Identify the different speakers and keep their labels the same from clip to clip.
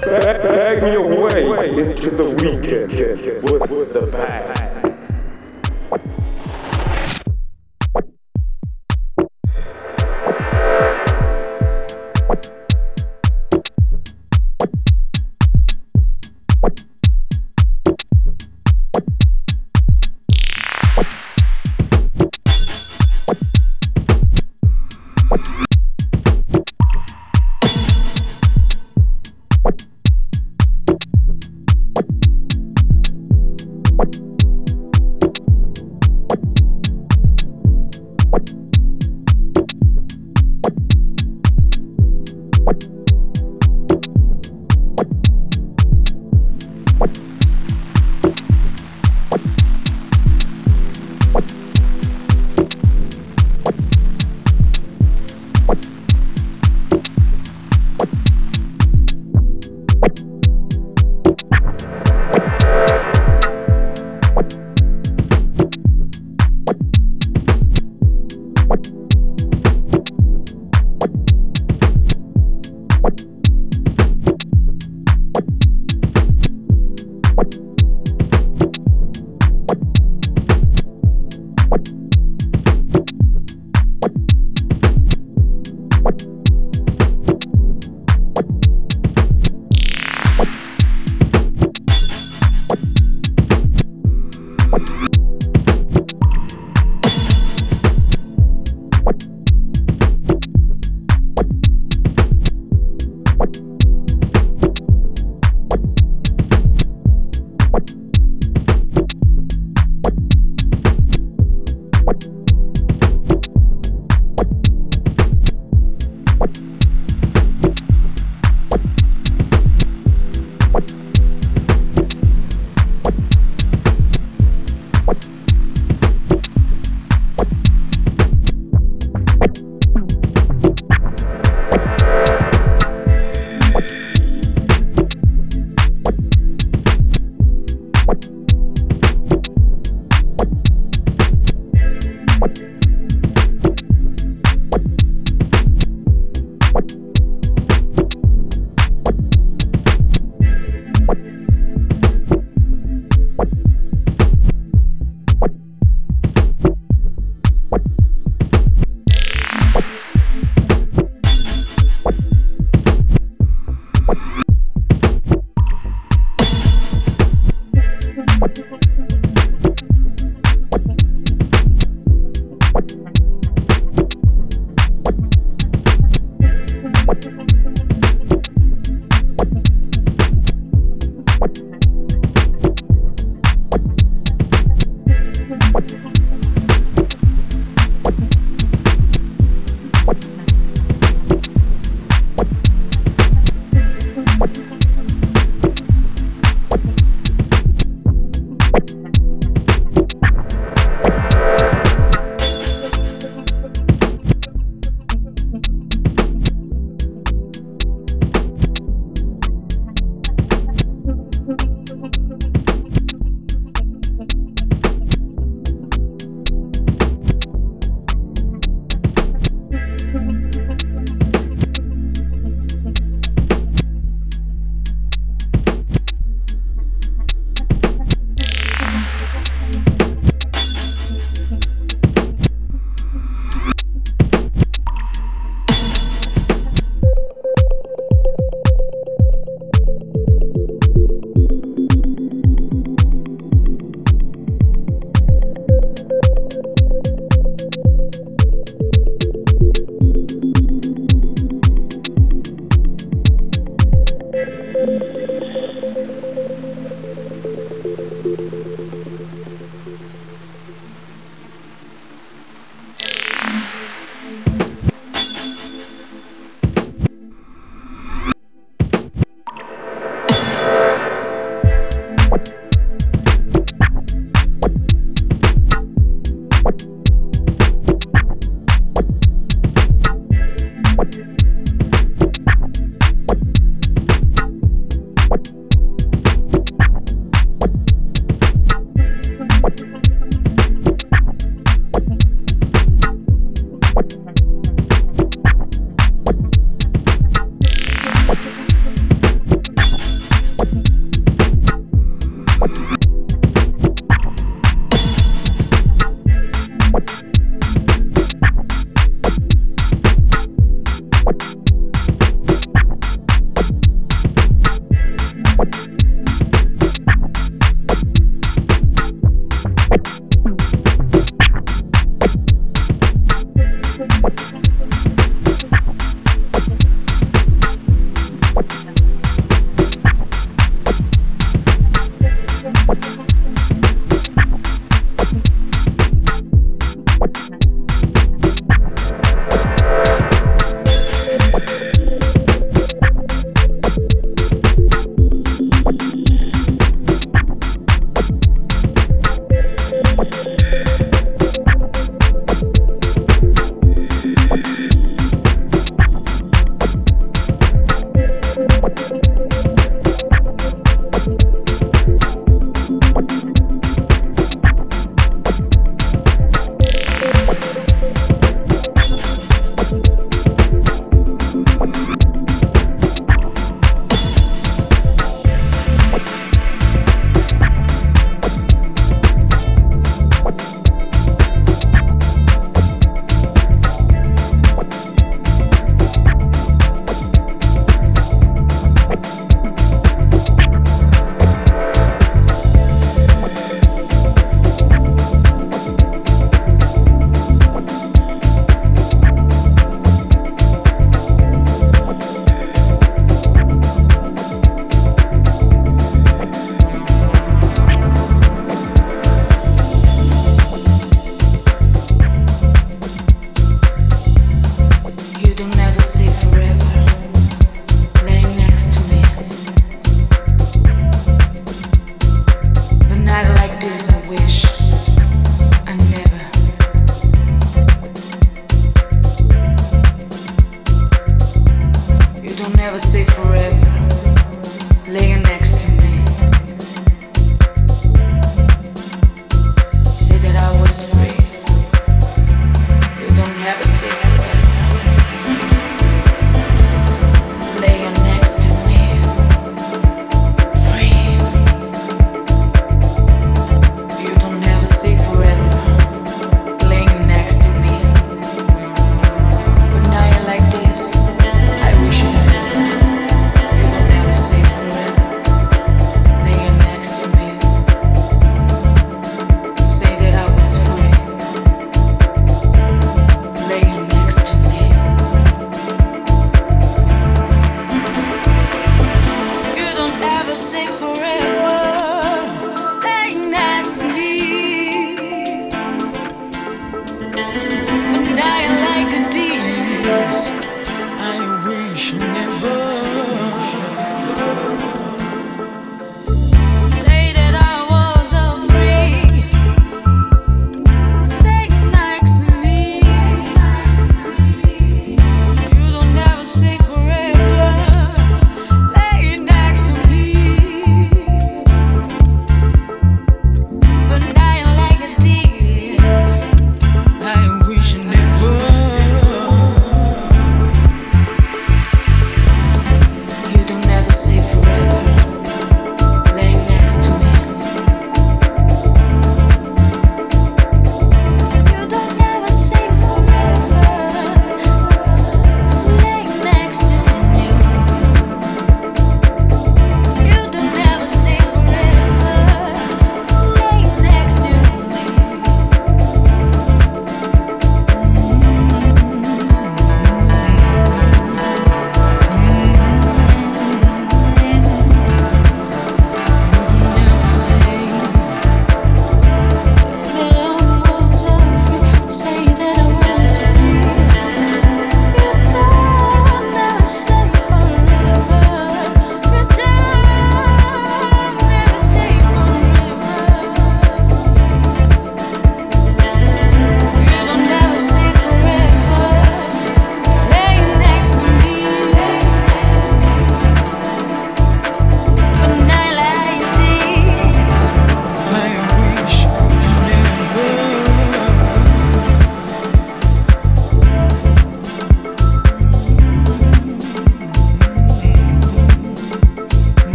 Speaker 1: bag me away into the weekend with the bag.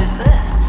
Speaker 2: is this?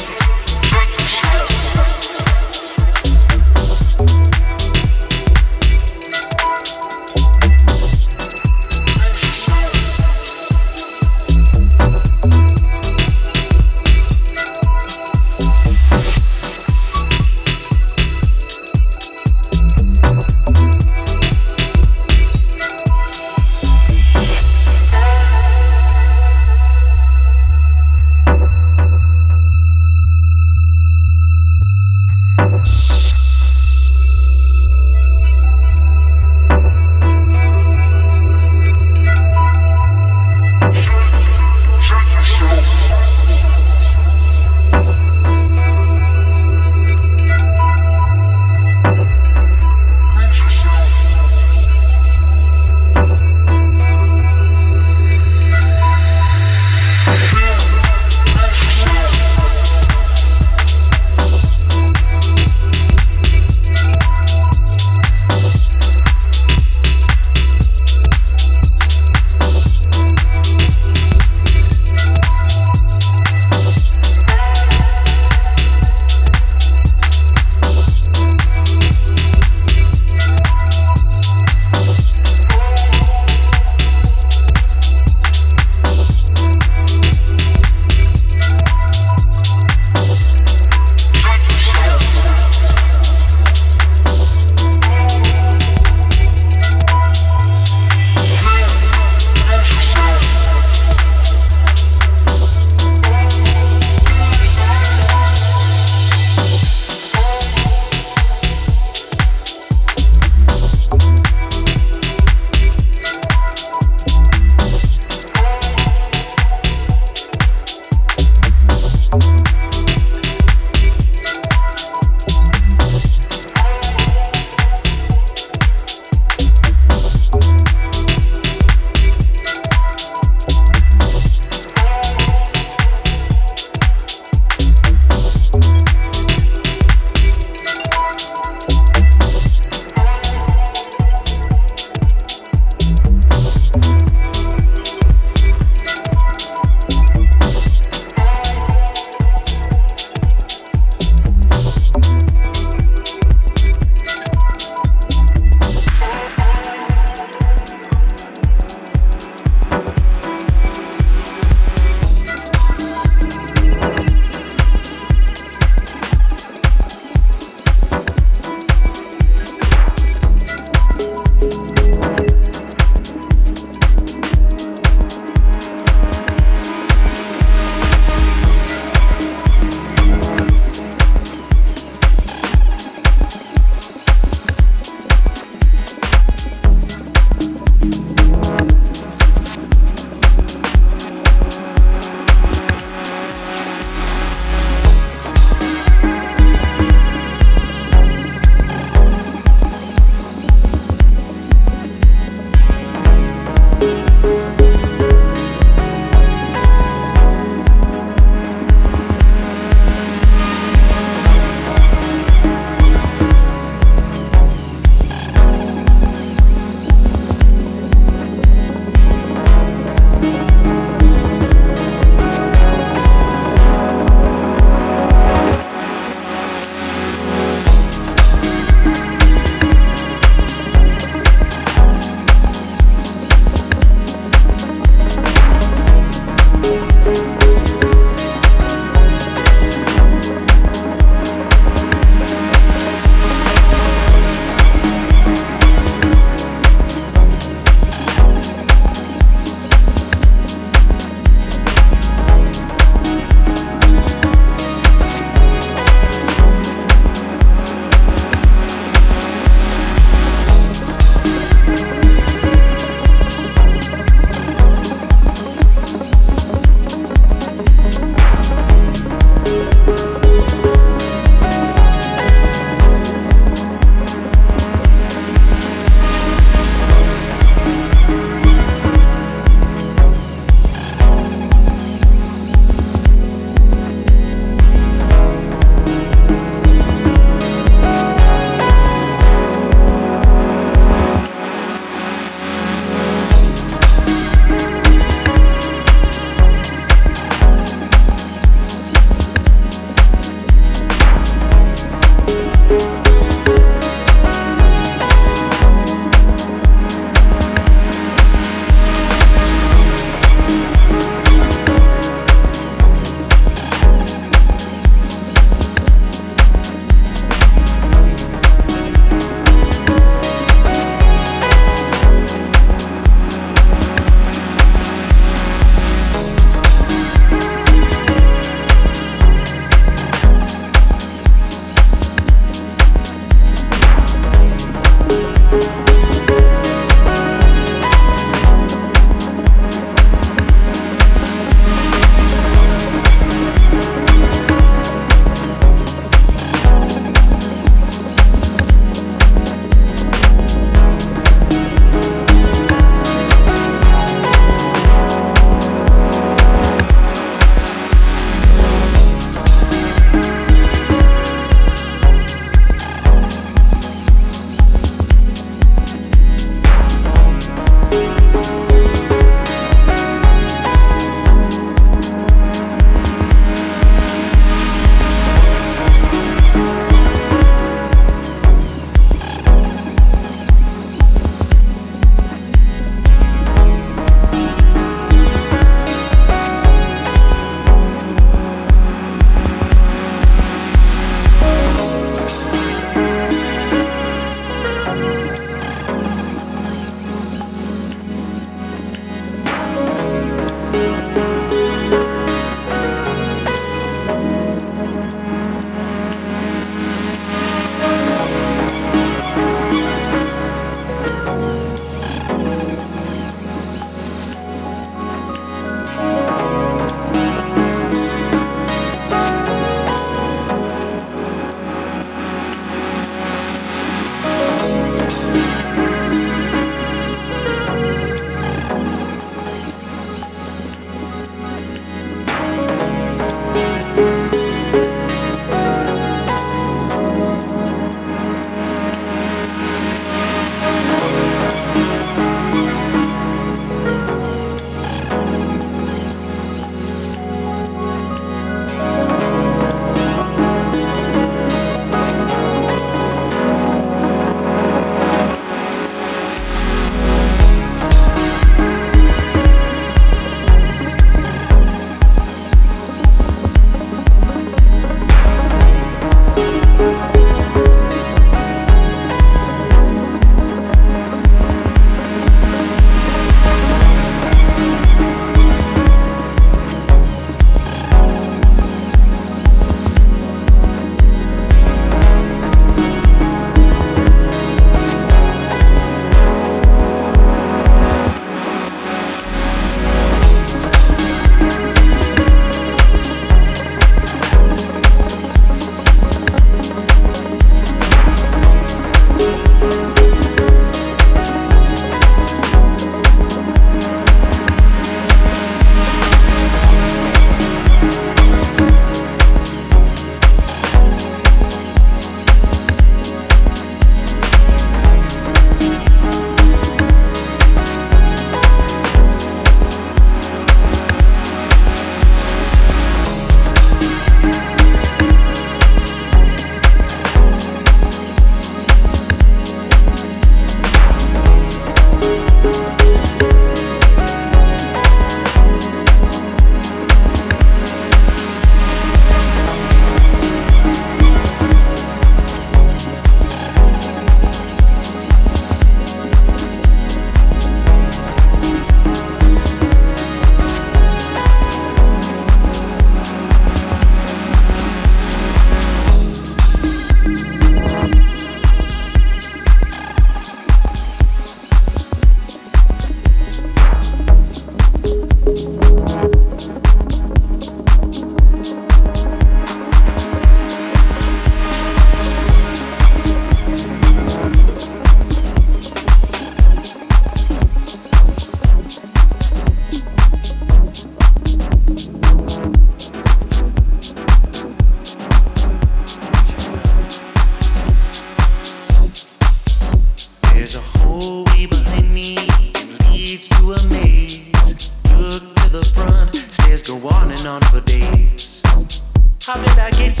Speaker 2: How did I get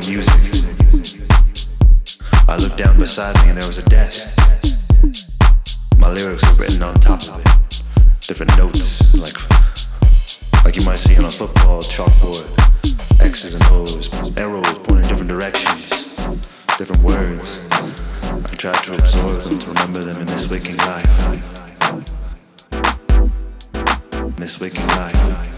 Speaker 2: the music. I looked down beside me and there was a desk. My lyrics were written on top of it. Different notes, like like you might see on a football chalkboard. X's and O's, arrows pointing different directions, different words. I tried to absorb them, to remember them in this waking life. In this waking life.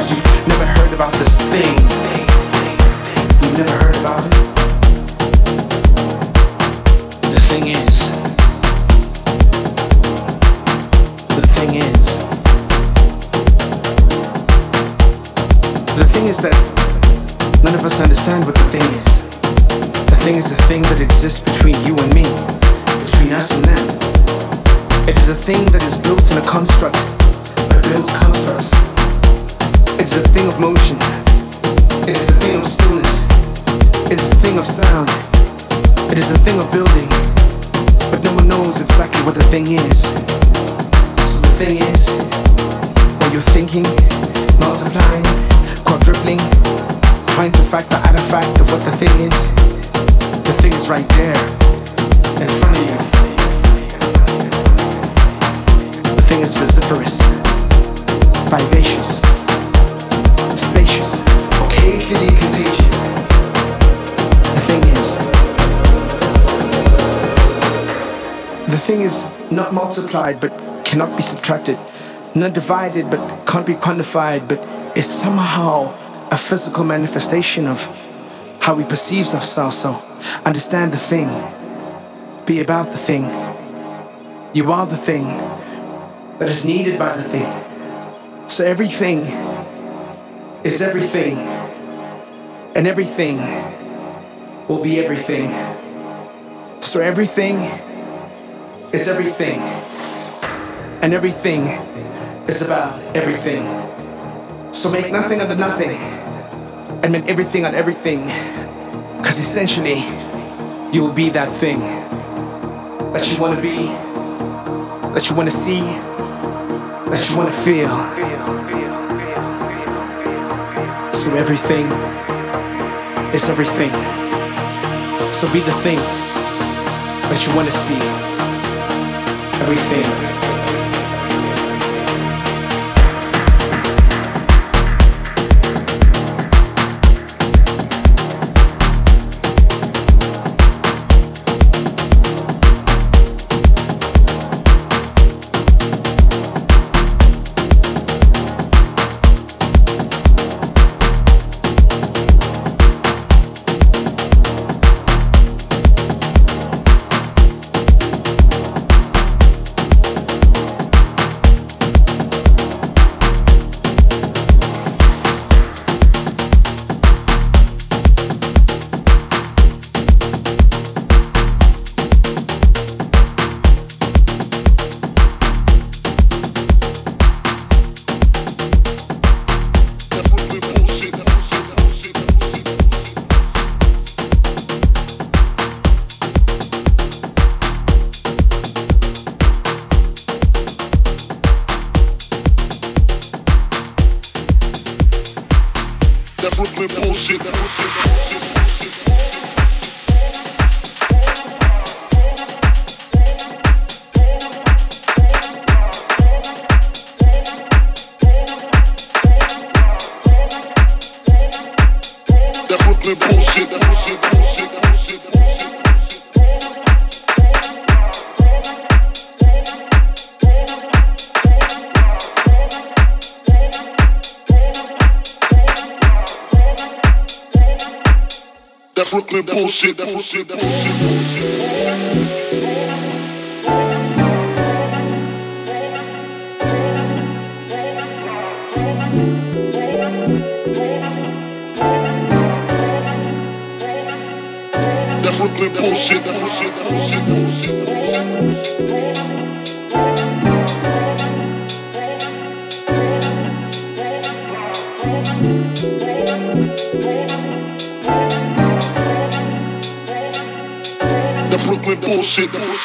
Speaker 2: Survives. You've never heard about this thing. You've never heard about it. The thing is, the thing is, the thing is that none of us understand what the thing is. The thing is a thing that exists between you cannot be subtracted, not divided but can't be quantified, but is somehow a physical manifestation of how we perceive ourselves. So understand the thing, be about the thing. You are the thing that is needed by the thing. So everything is everything, and everything will be everything. So everything is everything, and everything is about everything. So make nothing under nothing, and make everything out everything, because essentially, you will be that thing that you want to be, that you want to see, that you want to feel. So everything is everything. So be the thing that you want to see. Everything.
Speaker 3: Brooklyn bullshit. That bullshit. Brooklyn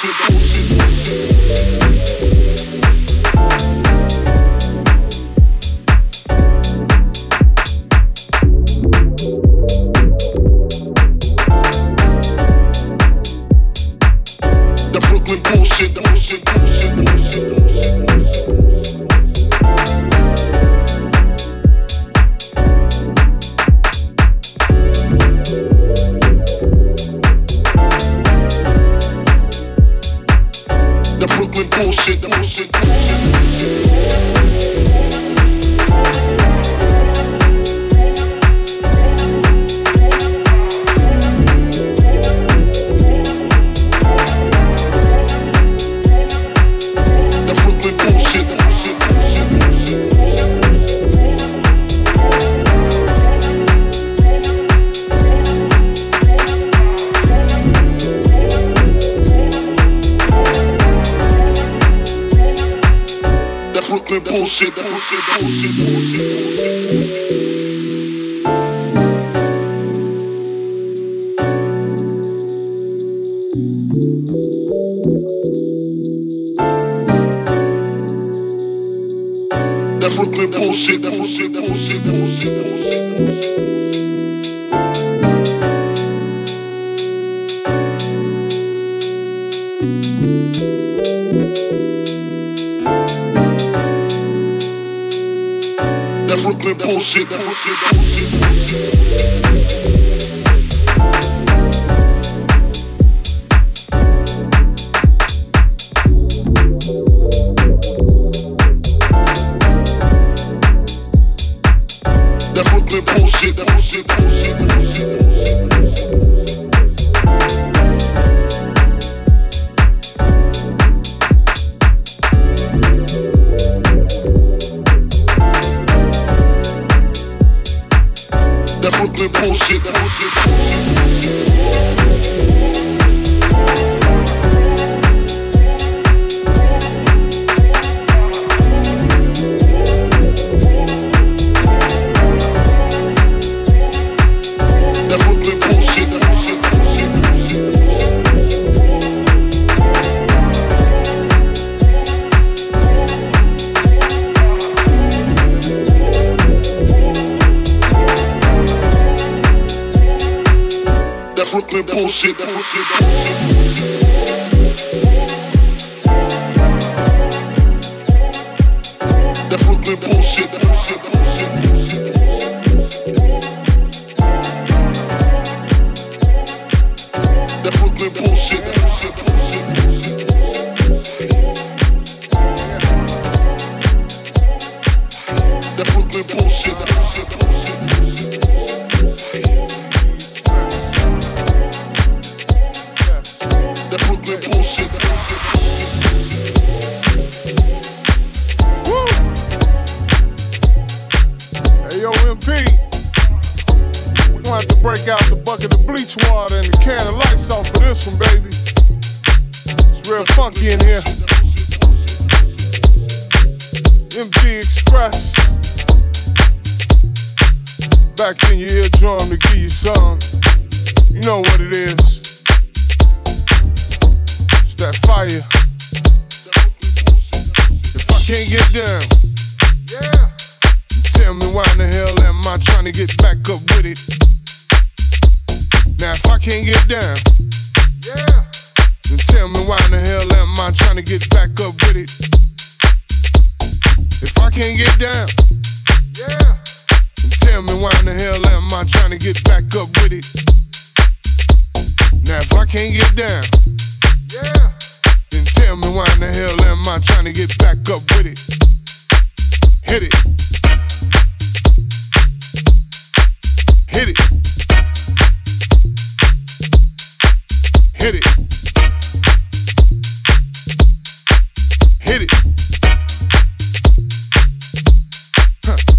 Speaker 3: that Brooklyn bullshit. bullshit, bullshit, bullshit.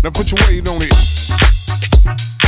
Speaker 4: Now put your weight on it.